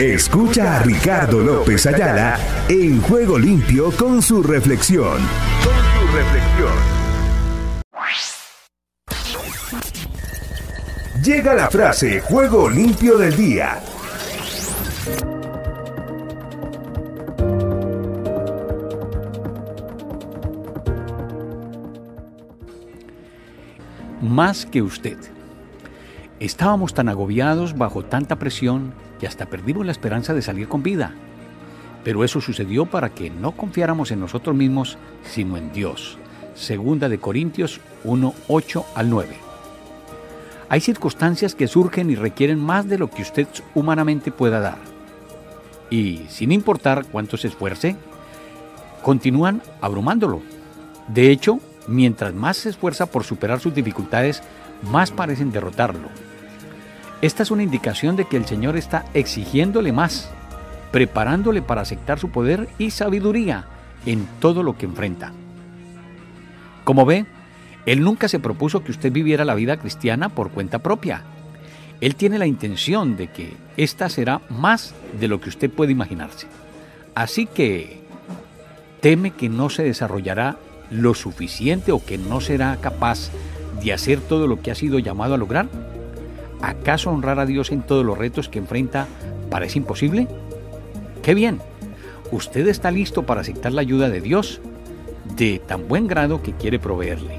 Escucha a Ricardo López Ayala en Juego Limpio con su reflexión. Con su reflexión. Llega la frase Juego Limpio del Día. Más que usted. Estábamos tan agobiados bajo tanta presión que hasta perdimos la esperanza de salir con vida. Pero eso sucedió para que no confiáramos en nosotros mismos, sino en Dios. Segunda de Corintios 1, 8 al 9. Hay circunstancias que surgen y requieren más de lo que usted humanamente pueda dar. Y sin importar cuánto se esfuerce, continúan abrumándolo. De hecho, mientras más se esfuerza por superar sus dificultades, más parecen derrotarlo. Esta es una indicación de que el Señor está exigiéndole más, preparándole para aceptar su poder y sabiduría en todo lo que enfrenta. Como ve, Él nunca se propuso que usted viviera la vida cristiana por cuenta propia. Él tiene la intención de que esta será más de lo que usted puede imaginarse. Así que teme que no se desarrollará lo suficiente o que no será capaz de hacer todo lo que ha sido llamado a lograr. ¿Acaso honrar a Dios en todos los retos que enfrenta parece imposible? ¡Qué bien! Usted está listo para aceptar la ayuda de Dios de tan buen grado que quiere proveerle.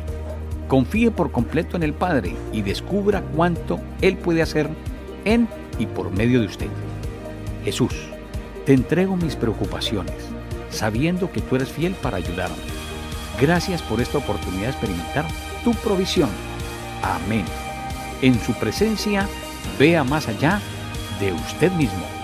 Confíe por completo en el Padre y descubra cuánto Él puede hacer en y por medio de usted. Jesús, te entrego mis preocupaciones, sabiendo que tú eres fiel para ayudarme. Gracias por esta oportunidad de experimentar tu provisión. Amén en su presencia vea más allá de usted mismo.